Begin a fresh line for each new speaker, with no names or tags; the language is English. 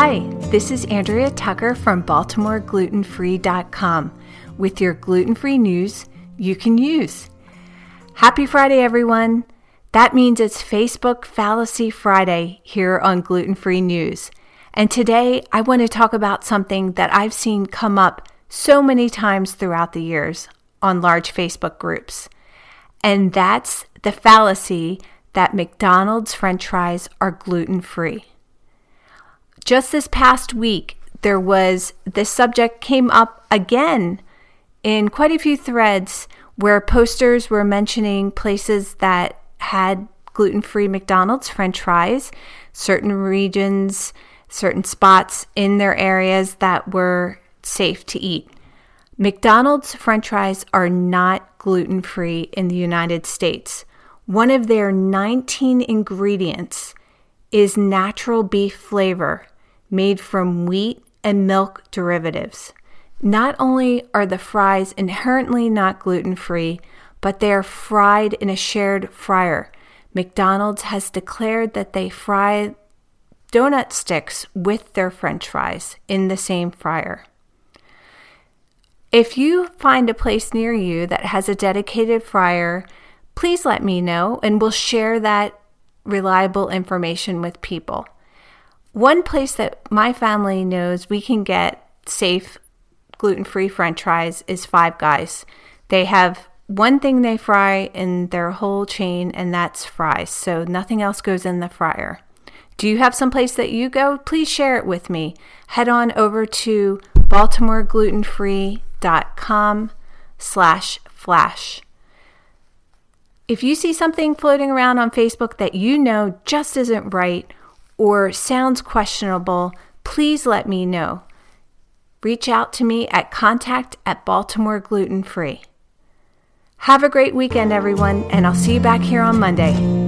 Hi, this is Andrea Tucker from BaltimoreGlutenFree.com with your gluten free news you can use. Happy Friday, everyone! That means it's Facebook Fallacy Friday here on Gluten Free News. And today I want to talk about something that I've seen come up so many times throughout the years on large Facebook groups. And that's the fallacy that McDonald's french fries are gluten free. Just this past week, there was this subject came up again in quite a few threads where posters were mentioning places that had gluten free McDonald's french fries, certain regions, certain spots in their areas that were safe to eat. McDonald's french fries are not gluten free in the United States. One of their 19 ingredients is natural beef flavor made from wheat and milk derivatives. Not only are the fries inherently not gluten free, but they are fried in a shared fryer. McDonald's has declared that they fry donut sticks with their french fries in the same fryer. If you find a place near you that has a dedicated fryer, please let me know and we'll share that reliable information with people. One place that my family knows we can get safe gluten free french fries is Five Guys. They have one thing they fry in their whole chain, and that's fries. So nothing else goes in the fryer. Do you have some place that you go? Please share it with me. Head on over to baltimoreglutenfree.com slash flash. If you see something floating around on Facebook that you know just isn't right or sounds questionable, please let me know. Reach out to me at contact at Baltimore Gluten Free. Have a great weekend, everyone, and I'll see you back here on Monday.